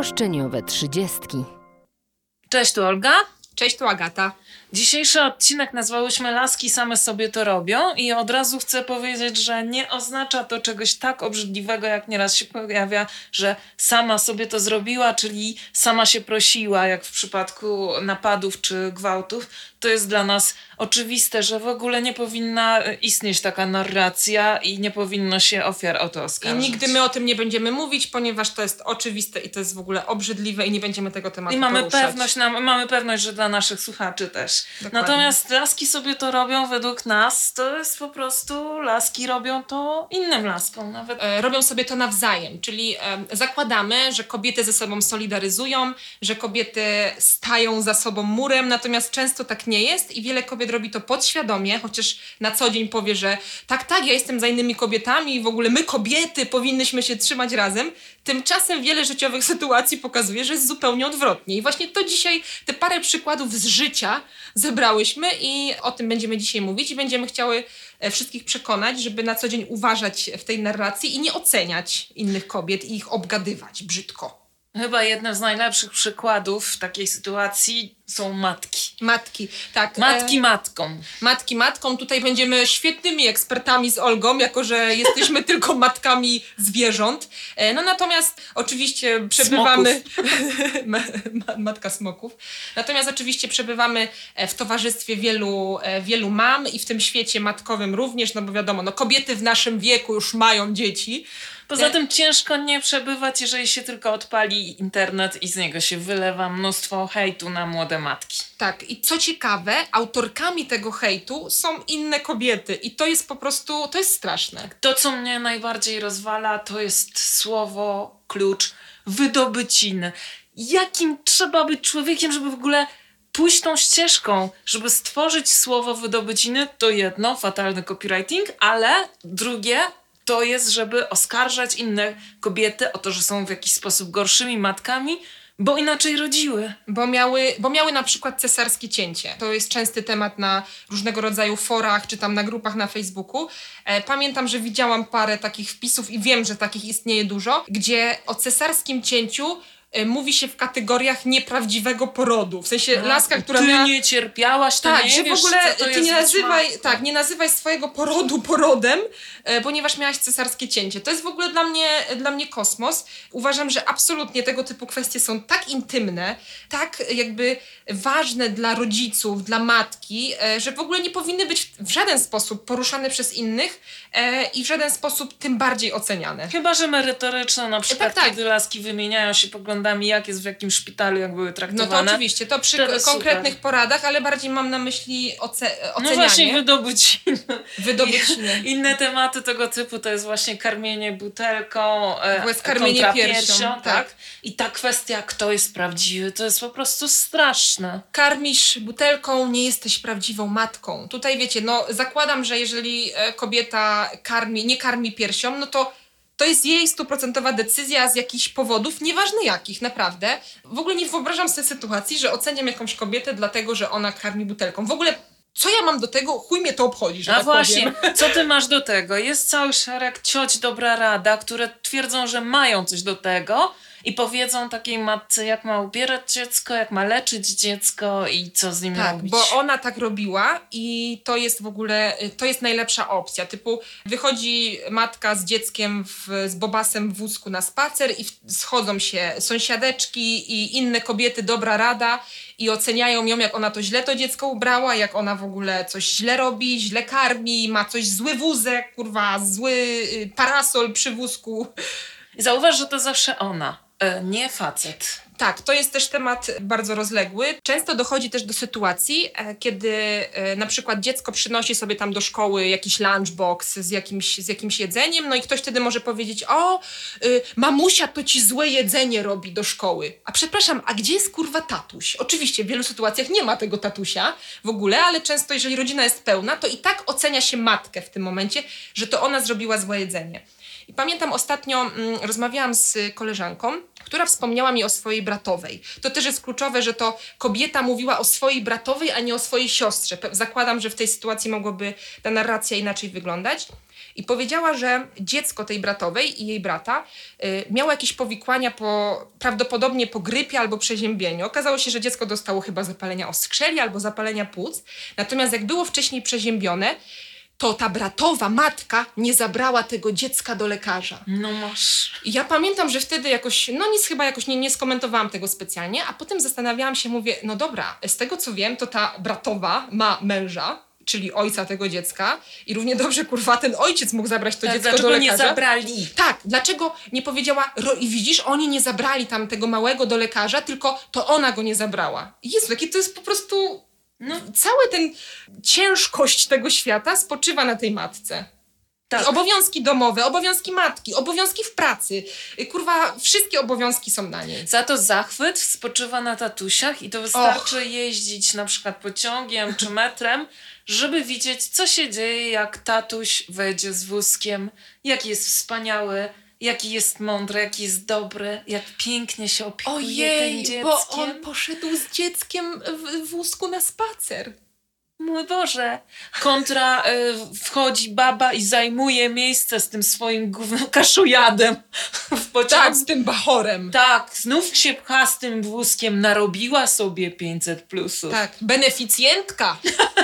Roszczeniowe trzydziestki. Cześć, tu Olga. Cześć, tu Agata. Dzisiejszy odcinek nazwałyśmy Laski same sobie to robią i od razu chcę powiedzieć, że nie oznacza to czegoś tak obrzydliwego, jak nieraz się pojawia, że sama sobie to zrobiła, czyli sama się prosiła, jak w przypadku napadów czy gwałtów. To jest dla nas oczywiste, że w ogóle nie powinna istnieć taka narracja i nie powinno się ofiar o to I oskarżyć. nigdy my o tym nie będziemy mówić, ponieważ to jest oczywiste i to jest w ogóle obrzydliwe i nie będziemy tego tematu I mamy poruszać. pewność, nam, mamy pewność, że dla naszych słuchaczy też. Dokładnie. Natomiast laski sobie to robią według nas, to jest po prostu laski robią to innym laskom. Nawet E, Robią sobie to nawzajem, czyli e, zakładamy, że kobiety ze sobą solidaryzują, że kobiety stają za sobą murem, natomiast często tak nie jest i wiele kobiet robi to podświadomie, chociaż na co dzień powie, że tak, tak, ja jestem za innymi kobietami i w ogóle my kobiety powinnyśmy się trzymać razem. Tymczasem wiele życiowych sytuacji pokazuje, że jest zupełnie odwrotnie. I właśnie to dzisiaj, te parę przykładów z życia zebrałyśmy i o tym będziemy dzisiaj mówić i będziemy chciały e, wszystkich przekonać, żeby na co dzień uważać w tej narracji i nie oceniać innych kobiet i ich obgadywać brzydko. Chyba jednym z najlepszych przykładów takiej sytuacji są matki. Matki, tak. Matki e, matką. matki matką. Tutaj będziemy świetnymi ekspertami z Olgą, jako że jesteśmy tylko matkami zwierząt. E, No natomiast oczywiście przebywamy... Ma- ma- Matka smoków. Natomiast oczywiście przebywamy e, w towarzystwie wielu, wielu mam i w tym świecie matkowym również, no bo wiadomo, no kobiety w naszym wieku już mają dzieci. Poza tym ciężko nie przebywać, jeżeli się tylko odpali internet i z niego się wylewa mnóstwo hejtu na młode matki. Tak, i co ciekawe, autorkami tego hejtu są inne kobiety i to jest po prostu, to jest straszne. To, co mnie najbardziej rozwala, to jest słowo klucz wydobyciny. Jakim trzeba być człowiekiem, żeby w ogóle pójść tą ścieżką, żeby stworzyć słowo wydobyciny, to jedno, fatalny copywriting, ale drugie to jest, żeby oskarżać inne kobiety o to, że są w jakiś sposób gorszymi matkami, bo inaczej rodziły. Bo miały, bo miały na przykład cesarskie cięcie. To jest częsty temat na różnego rodzaju forach, czy tam na grupach na Facebooku. E, pamiętam, że widziałam parę takich wpisów i wiem, że takich istnieje dużo, gdzie o cesarskim cięciu mówi się w kategoriach nieprawdziwego porodu. W sensie laska, która Ty miała... nie cierpiałaś, to Tak, nie że wiesz, w ogóle ty nie nazywaj, matką. tak, nie nazywaj swojego porodu porodem, e, ponieważ miałaś cesarskie cięcie. To jest w ogóle dla mnie, dla mnie kosmos. Uważam, że absolutnie tego typu kwestie są tak intymne, tak jakby ważne dla rodziców, dla matki, e, że w ogóle nie powinny być w- żaden sposób poruszane przez innych e, i w żaden sposób tym bardziej oceniane. Chyba, że merytoryczne, na przykład, tak. kiedy laski wymieniają się poglądami, jak jest w jakim szpitalu, jak były No traktowane. to oczywiście, to przy To konkretnych super. poradach, ale bardziej mam na myśli oce- No ocenianie, właśnie, wydobyć wydobyciny. inne tematy tego typu to jest właśnie karmienie butelką, e, jest karmienie piersią, tak. tak. I ta kwestia, kto jest prawdziwy, to jest po prostu straszne. karmisz butelką, nie jesteś prawdziwą matką. Tutaj wiecie, no zakładam, że jeżeli e, kobieta karmi, nie karmi piersią, no to to jest jej stuprocentowa decyzja z jakichś powodów, nieważne jakich, naprawdę. W ogóle nie wyobrażam sobie sytuacji, że oceniam jakąś kobietę dlatego, że ona karmi butelką. W ogóle co ja mam do tego? Chuj mnie to obchodzi, że A tak właśnie, powiem. co ty masz do tego? Jest cały szereg cioć dobra rada, które twierdzą, że mają coś do tego i powiedzą takiej matce, jak ma ubierać dziecko, jak ma leczyć dziecko i co z nim Tak, robić. bo ona tak robiła i to jest w ogóle, to jest najlepsza opcja. Typu wychodzi matka z dzieckiem w, z bobasem w wózku na spacer i w, schodzą się sąsiadeczki i inne kobiety, dobra rada i oceniają ją, jak ona to źle to dziecko ubrała, jak ona w ogóle coś źle robi, źle karmi, ma coś zły wózek, kurwa, zły y, parasol przy wózku. I Zauważ, że to zawsze ona, nie facet. Tak, to jest też temat bardzo rozległy. Często dochodzi też do sytuacji, e, kiedy e, na przykład dziecko przynosi sobie tam do szkoły jakiś lunchbox z jakimś, z jakimś jedzeniem, no i ktoś wtedy może powiedzieć: O, y, mamusia to ci złe jedzenie robi do szkoły. A przepraszam, a gdzie jest kurwa tatuś? Oczywiście w wielu sytuacjach nie ma tego tatusia w ogóle, ale często, jeżeli rodzina jest pełna, to i tak ocenia się matkę w tym momencie, że to ona zrobiła złe jedzenie. I pamiętam ostatnio mm, rozmawiałam z koleżanką, która wspomniała mi o swojej bratowej. To też jest kluczowe, że to kobieta mówiła o swojej bratowej, a nie o swojej siostrze. Zakładam, że w tej sytuacji mogłoby ta narracja inaczej wyglądać. I powiedziała, że dziecko tej bratowej i jej brata y, miało jakieś powikłania po, prawdopodobnie po grypie albo przeziębieniu. Okazało się, że dziecko dostało chyba zapalenia oskrzeli albo zapalenia płuc. Natomiast jak było wcześniej przeziębione, to ta bratowa matka nie zabrała tego dziecka do lekarza. No masz. I ja pamiętam, że wtedy jakoś, no nic chyba jakoś nie, nie skomentowałam tego specjalnie, a potem zastanawiałam się, mówię, no dobra, z tego co wiem, to ta bratowa ma męża, czyli ojca tego dziecka i równie dobrze, kurwa, ten ojciec mógł zabrać to Tak, dziecko dlaczego do nie lekarza. zabrali? Tak, dlaczego nie powiedziała, ro, i widzisz, oni nie zabrali tam tego małego do lekarza, tylko to ona go nie zabrała. Jezu, jakie to jest po prostu, no, całe ten, ciężkość tego świata spoczywa na tej matce. Tak. Obowiązki domowe, obowiązki matki, obowiązki w pracy. Kurwa, wszystkie obowiązki są na niej. Za to zachwyt spoczywa na tatusiach i to wystarczy jeździć na przykład pociągiem czy metrem, żeby widzieć, co się dzieje, jak tatuś wejdzie z wózkiem, jaki jest wspaniały, jaki jest mądry, jaki jest dobry, jak pięknie się opiekuje tym dzieckiem. bo on poszedł z dzieckiem w w wózku na spacer. Mój Boże. Kontra y, wchodzi baba i zajmuje miejsce z tym swoim gówno kaszujadem w pociągu. Tak, z tym bachorem. Tak, znów się pcha z tym wózkiem, narobiła sobie 500 plusów. Tak, beneficjentka.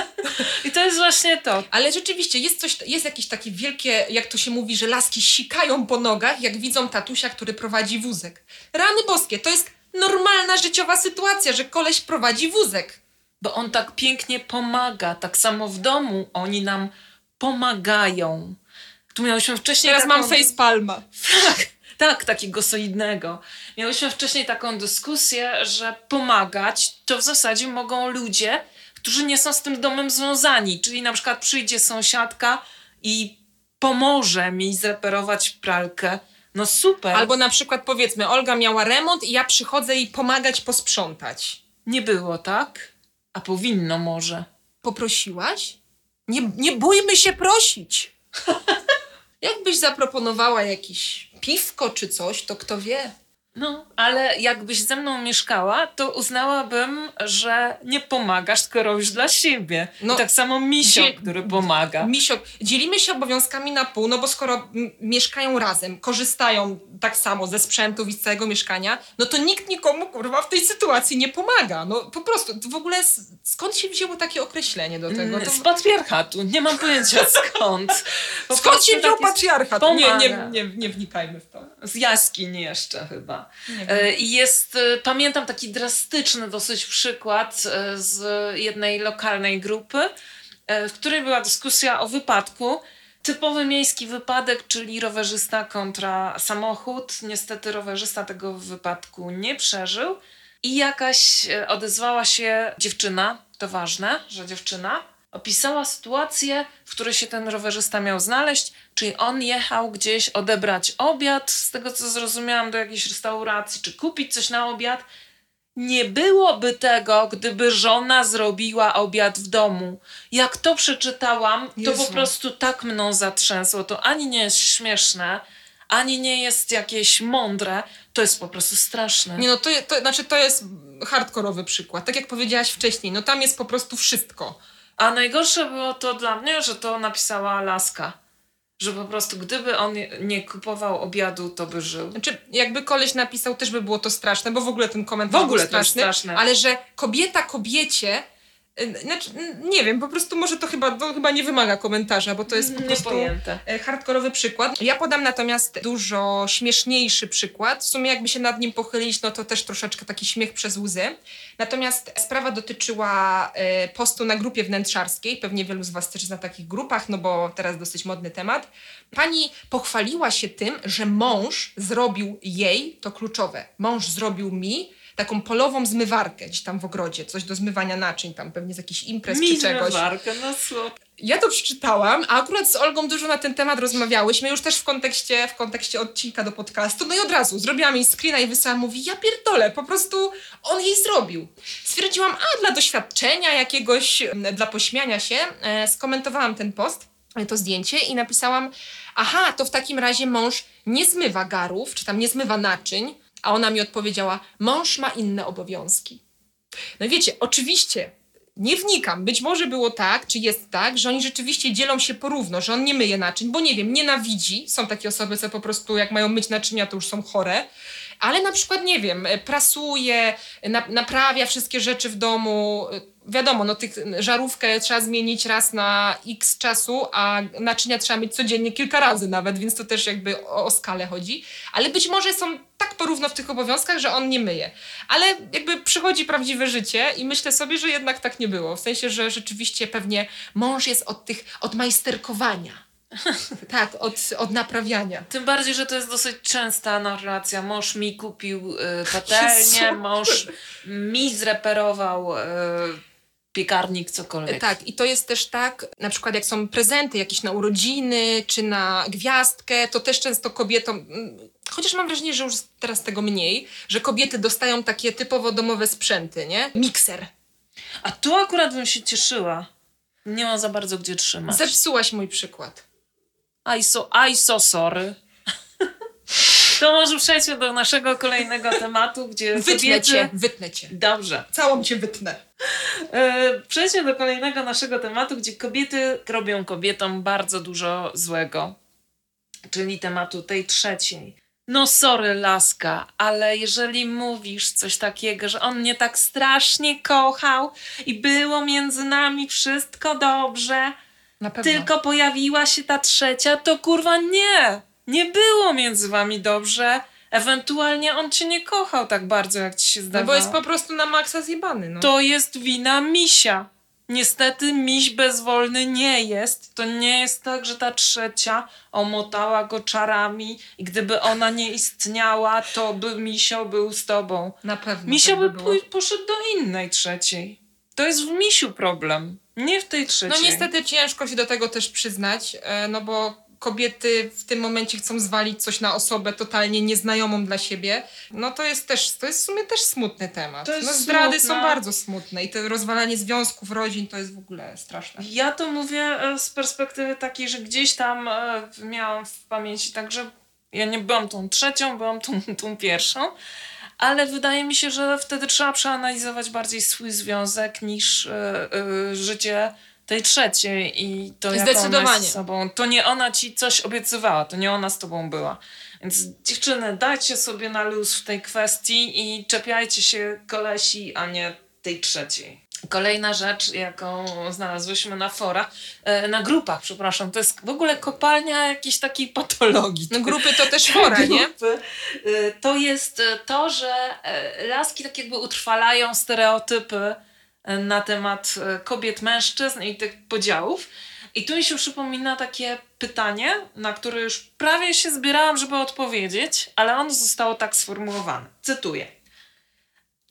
I to jest właśnie to. Ale rzeczywiście jest coś, jest jakieś takie wielkie, jak to się mówi, że laski sikają po nogach, jak widzą tatusia, który prowadzi wózek. Rany boskie, to jest normalna życiowa sytuacja, że koleś prowadzi wózek. Bo on tak pięknie pomaga. Tak samo w domu oni nam pomagają. Tu miałyśmy wcześniej Teraz taką... mam facepalma. Tak, tak, takiego solidnego. Miałyśmy wcześniej taką dyskusję, że pomagać to w zasadzie mogą ludzie, którzy nie są z tym domem związani. Czyli na przykład przyjdzie sąsiadka i pomoże mi zreperować pralkę. No super. Albo na przykład powiedzmy, Olga miała remont i ja przychodzę jej pomagać posprzątać. Nie było tak? A powinno może. Poprosiłaś? Nie, nie bójmy się prosić. Jakbyś zaproponowała jakieś piwko czy coś, to kto wie. No, ale jakbyś ze mną mieszkała, to uznałabym, że nie pomagasz, tylko robisz dla siebie. No, I tak samo misio, który pomaga. Misio, dzielimy się obowiązkami na pół, no bo skoro mieszkają razem, korzystają tak samo ze sprzętów i z całego mieszkania, no to nikt nikomu, kurwa, w tej sytuacji nie pomaga. No po prostu, w ogóle skąd się wzięło takie określenie do tego? To, Z patriarchatu. Nie mam pojęcia skąd. Skąd się wziął patriarchat? Nie, pomaga. nie, nie, nie wnikajmy w to. Z jaskiń jeszcze chyba. E, I jest, e, pamiętam taki drastyczny dosyć przykład e, z jednej lokalnej grupy, w której była dyskusja o wypadku. Typowy miejski wypadek, czyli rowerzysta kontra samochód. Niestety rowerzysta tego wypadku nie przeżył. I jakaś odezwała się dziewczyna, to ważne, że dziewczyna, opisała sytuację, w której się ten rowerzysta miał znaleźć, czyli on jechał gdzieś odebrać obiad, z tego co zrozumiałam, do jakiejś restauracji, czy kupić coś na obiad. Nie byłoby tego, gdyby żona zrobiła obiad w domu. Jak to przeczytałam, to Jezu. po prostu tak mną zatrzęsło. To ani nie jest śmieszne, ani nie jest jakieś mądre, to jest po prostu straszne. Nie no, to, to znaczy to jest hardkorowy przykład. Tak jak powiedziałaś wcześniej, no tam jest po prostu wszystko. A najgorsze było to dla mnie, że to napisała Laska. Że po prostu gdyby on nie kupował obiadu, to by żył. Znaczy, jakby koleś napisał, też by było to straszne, bo w ogóle ten komentarz W ogóle był to jest straszny, straszne. ale że kobieta kobiecie, znaczy, nie wiem, po prostu może to chyba, to chyba nie wymaga komentarza, bo to jest po prostu Niepojęte. e, hardkorowy przykład. Ja podam natomiast dużo śmieszniejszy przykład. W sumie jakby się nad nim pochylić, no to też troszeczkę taki śmiech przez łzy. Natomiast sprawa dotyczyła e, postu na grupie wnętrzarskiej. Pewnie wielu z Was też zna takich grupach, no bo teraz dosyć modny temat. Pani pochwaliła się tym, że mąż zrobił jej, to kluczowe, mąż zrobił mi taką polową zmywarkę gdzieś tam w ogrodzie, coś do zmywania naczyń, tam pewnie z jakichś imprez czy czegoś. Warkę, no słodko. Ja to przeczytałam, a akurat z Olgą dużo na ten temat rozmawiałyśmy, już też w kontekście, w kontekście odcinka do podcastu. No i od razu zrobiłam jej screena i wysłałam, mówi, ja pierdolę, po prostu on jej zrobił. Stwierdziłam, a dla doświadczenia jakiegoś, dla pośmiania się, e, skomentowałam ten post, e, to zdjęcie i napisałam, aha, to w takim razie mąż nie zmywa garów, czy tam nie zmywa naczyń, a ona mi odpowiedziała, mąż ma inne obowiązki. No i wiecie, oczywiście nie wnikam. Być może było tak, czy jest tak, że oni rzeczywiście dzielą się porówno, że on nie myje naczyń, bo nie wiem, nienawidzi. Są takie osoby, co po prostu jak mają myć naczynia, to już są chore. Ale na przykład, nie wiem, prasuje, na, naprawia wszystkie rzeczy w domu. Wiadomo, no tych żarówkę trzeba zmienić raz na x czasu, a naczynia trzeba mieć codziennie kilka razy nawet, więc to też jakby o, o skalę chodzi. Ale być może są tak porówno w tych obowiązkach, że on nie myje. Ale jakby przychodzi prawdziwe życie i myślę sobie, że jednak tak nie było. W sensie, że rzeczywiście pewnie mąż jest od tych, od majsterkowania. tak, od, od naprawiania. Tym bardziej, że to jest dosyć częsta narracja. Mąż mi kupił y, patelnię, mąż mi zreperował y, piekarnik, cokolwiek. Tak, i to jest też tak, na przykład jak są prezenty jakieś na urodziny, czy na gwiazdkę, to też często kobietom, mm, chociaż mam wrażenie, że już teraz tego mniej, że kobiety dostają takie typowo domowe sprzęty, nie? Mikser. A tu akurat bym się cieszyła. Nie ma za bardzo gdzie trzymać. Zepsułaś mój przykład. Aj so, aj so sorry. To może przejdźmy do naszego kolejnego tematu, gdzie Wytnę kobiety... cię, wytnę cię. Dobrze. Całą cię wytnę. E, Przejdźmy do kolejnego naszego tematu, gdzie kobiety robią kobietom bardzo dużo złego. Czyli tematu tej trzeciej. No sorry, laska, ale jeżeli mówisz coś takiego, że on mnie tak strasznie kochał i było między nami wszystko dobrze, tylko pojawiła się ta trzecia, to kurwa nie! Nie było między wami dobrze. Ewentualnie on cię nie kochał tak bardzo, jak ci się No zdawało. bo jest po prostu na maksa zjebany, no. To jest wina misia. Niestety miś bezwolny nie jest. To nie jest tak, że ta trzecia omotała go czarami i gdyby ona nie istniała, to by misio był z tobą. Na pewno. Misio tak by pój- poszedł do innej trzeciej. To jest w misiu problem, nie w tej trzeciej. No niestety ciężko się do tego też przyznać, e, no bo kobiety w tym momencie chcą zwalić coś na osobę totalnie nieznajomą dla siebie. No to jest też, to jest w sumie też smutny temat. No zdrady smutne. są bardzo smutne i to rozwalanie związków, rodzin to jest w ogóle straszne. Ja to mówię e, z perspektywy takiej, że gdzieś tam e, miałam w pamięci, także ja nie byłam tą trzecią, byłam tą, tą pierwszą, ale wydaje mi się, że wtedy trzeba przeanalizować bardziej swój związek niż e, e, życie tej trzeciej i to jak ona Zdecydowanie. jest z sobą. To nie ona ci coś obiecywała, to nie ona z tobą była. Więc dziewczyny, dajcie sobie na luz w tej kwestii i czepiajcie się kolesi, a nie tej trzeciej. Kolejna rzecz, jaką znalazłyśmy na forach, e, na grupach, przepraszam, to jest w ogóle kopalnia jakiejś takiej patologii. No grupy to też chora, nie? Grupy. E, To jest e, to, że laski tak jakby utrwalają stereotypy na temat e, kobiet, mężczyzn i tych podziałów. I tu mi się przypomina takie pytanie, na które już prawie się zbierałam, żeby odpowiedzieć, ale ono zostało tak sformułowane. Cytuję.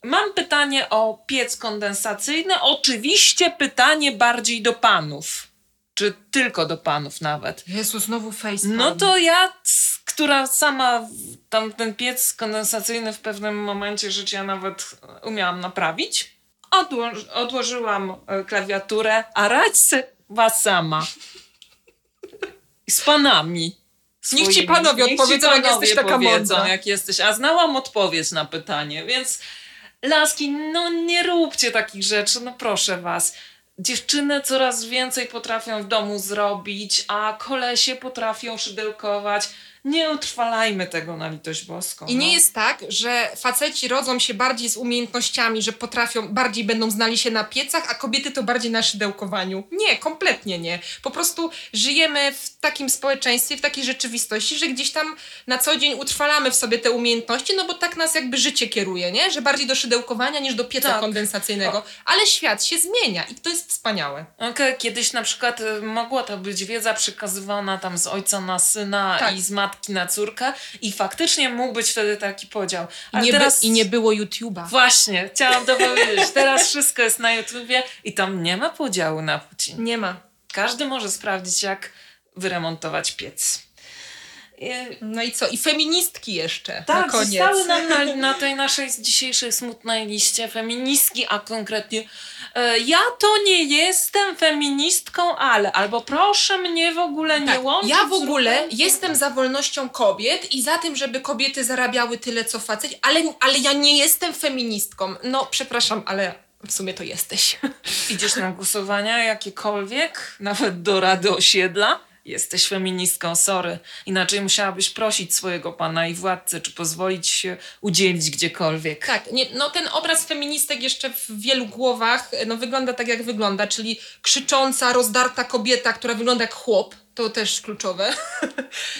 Mam pytanie o piec kondensacyjny. Oczywiście pytanie bardziej do panów. Czy tylko do panów nawet. Jezu, znowu face No to ja, która sama tam ten piec kondensacyjny w pewnym momencie życia nawet umiałam naprawić, odło- odłożyłam e, klawiaturę, a radź se was sama. Z panami. Niech ci swoimi. panowie Niech ci odpowiedzą, jak panowie jesteś taka mądra. jak jesteś. A znałam odpowiedź na pytanie, więc laski, no nie róbcie takich rzeczy, no proszę was. Dziewczyny coraz więcej potrafią w domu zrobić, a kolesie potrafią szydełkować. Nie utrwalajmy tego na litość boską. I nie no. jest tak, że faceci rodzą się bardziej z umiejętnościami, że potrafią, bardziej będą znali się na piecach, a kobiety to bardziej na szydełkowaniu. Nie, kompletnie nie. Po prostu żyjemy w takim społeczeństwie, w takiej rzeczywistości, że gdzieś tam na co dzień utrwalamy w sobie te umiejętności, no bo tak nas jakby życie kieruje, nie? Że bardziej do szydełkowania niż do pieca Tak. kondensacyjnego. Ale świat się zmienia i to jest wspaniałe. Okej, kiedyś na przykład y, mogła to być wiedza przekazywana tam z ojca na syna Tak. i z matki na córkę i faktycznie mógł być wtedy taki podział. I nie, teraz... by, I nie było YouTube'a. Właśnie, chciałam to powiedzieć. Teraz wszystko jest na YouTubie i tam nie ma podziału na płci. Nie ma. Każdy może sprawdzić, jak wyremontować piec. No i co? I feministki jeszcze na tak, koniec. zostały nam na, na tej naszej dzisiejszej smutnej liście feministki, a konkretnie e, ja to nie jestem feministką, ale albo proszę mnie w ogóle nie Tak, łączyć. ja w ogóle ruchem- jestem za wolnością kobiet i za tym, żeby kobiety zarabiały tyle, co facet, ale, ale ja nie jestem feministką. No, przepraszam, ale w sumie to jesteś. Idziesz na głosowania jakiekolwiek, nawet do Rady Osiedla? Jesteś feministką, sorry. Inaczej musiałabyś prosić swojego pana i władcę, czy pozwolić się udzielić gdziekolwiek. Tak, nie, no ten obraz feministek jeszcze w wielu głowach no, wygląda tak, jak wygląda, czyli krzycząca, rozdarta kobieta, która wygląda jak chłop. To też kluczowe.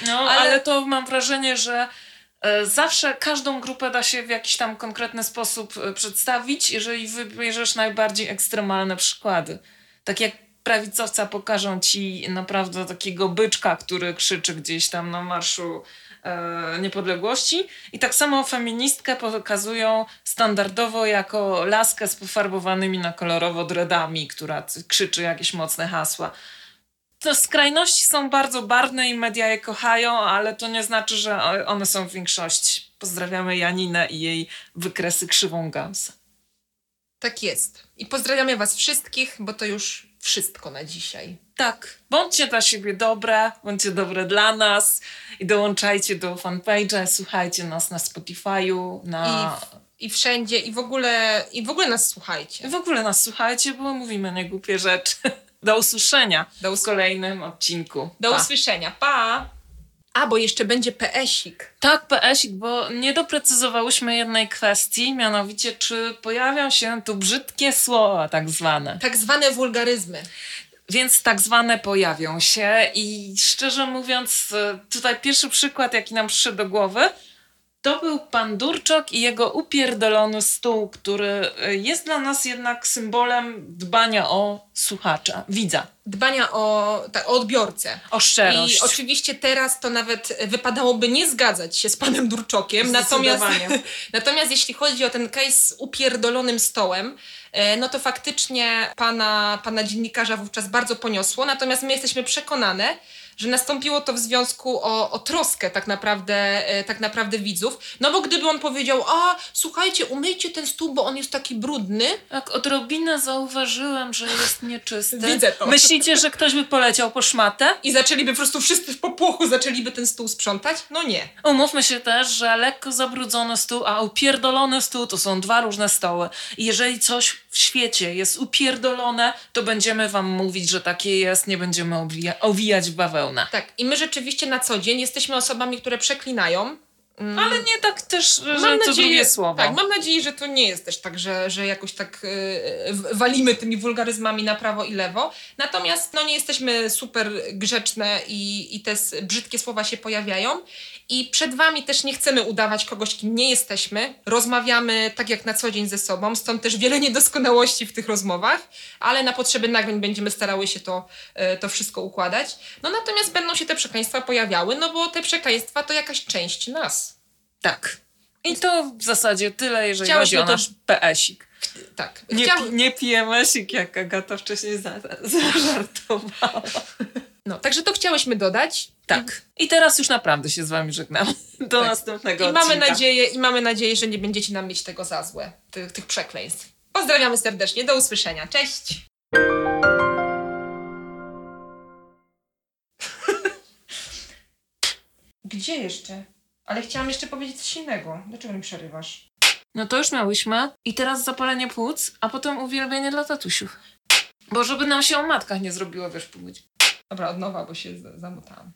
No, Ale- ale... to mam wrażenie, że e, zawsze każdą grupę da się w jakiś tam konkretny sposób e, przedstawić, jeżeli wybierzesz najbardziej ekstremalne przykłady. Tak jak prawicowca pokażą ci naprawdę takiego byczka, który krzyczy gdzieś tam na marszu e, niepodległości i tak samo feministkę pokazują standardowo jako laskę z pofarbowanymi na kolorowo dreadami, która krzyczy jakieś mocne hasła to skrajności są bardzo barwne i media je kochają, ale to nie znaczy, że one są w większości. Pozdrawiamy Janinę i jej wykresy krzywą Gamsa. Tak jest. I pozdrawiamy Was wszystkich, bo to już wszystko na dzisiaj. Tak, bądźcie dla siebie dobre, bądźcie dobre dla nas i dołączajcie do fanpage'a, słuchajcie nas na Spotify'u, I, na... w, I wszędzie, i w ogóle, i w ogóle nas słuchajcie. W ogóle nas słuchajcie, bo mówimy niegłupie rzeczy. Do usłyszenia Do w us- kolejnym odcinku. Do Pa. usłyszenia. Pa! A, bo jeszcze będzie PS-ik. Tak, PSik, bo nie doprecyzowałyśmy jednej kwestii, mianowicie czy pojawią się tu brzydkie słowa tak zwane. Tak zwane wulgaryzmy. Więc tak zwane pojawią się i szczerze mówiąc, e, tutaj pierwszy przykład, jaki nam przyszedł do głowy, to był pan Durczok i jego upierdolony stół, który e, jest dla nas jednak symbolem dbania o słuchacza, widza, Dbania o, tak, o odbiorcę. o szczerość. I oczywiście teraz to nawet wypadałoby nie zgadzać się z panem Durczokiem. Natomiast, natomiast jeśli chodzi o ten case z upierdolonym stołem, e, no to faktycznie pana, pana dziennikarza wówczas bardzo poniosło. Natomiast my jesteśmy przekonane, że nastąpiło to w związku o, o troskę tak naprawdę, e, tak naprawdę widzów. No bo gdyby on powiedział, a słuchajcie, umyjcie ten stół, bo on jest taki brudny, Tak, odrobinę zauważyłem, że jest nieczysty. Widzę to. Myślicie, że ktoś by poleciał po szmatę? i zaczęliby po prostu wszyscy w popłochu zaczęliby ten stół sprzątać? No nie. Umówmy się też, że lekko zabrudzony stół, a upierdolony stół to są dwa różne stoły. I jeżeli coś w świecie jest upierdolone, to będziemy wam mówić, że takie jest, nie będziemy owija- owijać w bawełnę. Tak, i my rzeczywiście na co dzień jesteśmy osobami, które przeklinają. Mm, Ale nie tak też, że mam to nadzieję, drugie słowo. Tak, mam nadzieję, że to nie jest też tak, że, że jakoś tak yy, walimy tymi wulgaryzmami na prawo i lewo. Natomiast no, nie jesteśmy super grzeczne i, i te brzydkie słowa się pojawiają. I przed wami też nie chcemy udawać kogoś, kim nie jesteśmy. Rozmawiamy tak jak na co dzień ze sobą, stąd też wiele niedoskonałości w tych rozmowach, ale na potrzeby nagrań będziemy starały się to, e, to wszystko układać. No natomiast będą się te przekleństwa pojawiały, no bo te przekleństwa to jakaś część nas. Tak. I to w zasadzie tyle, jeżeli Chciałyśmy chodzi o to- nasz PSik. Tak. Nie, Chciał... pi- nie PMSik, jak Agata wcześniej za- zażartowała. No, także to chciałyśmy dodać. Tak. I teraz już naprawdę się z wami żegnam. Do Tak. następnego I mamy, odcinka. nadzieję, I mamy nadzieję, że nie będziecie nam mieć tego za złe, tych, tych przekleństw. Pozdrawiamy serdecznie, do usłyszenia. Cześć! Gdzie jeszcze? Ale chciałam jeszcze powiedzieć coś innego. Dlaczego mi przerywasz? No to już miałyśmy. I teraz zapalenie płuc, a potem uwielbienie dla tatusiów. Bo żeby nam się o matkach nie zrobiło, wiesz, pół godziny. Dobra, od nowa, bo się za- zamotałam.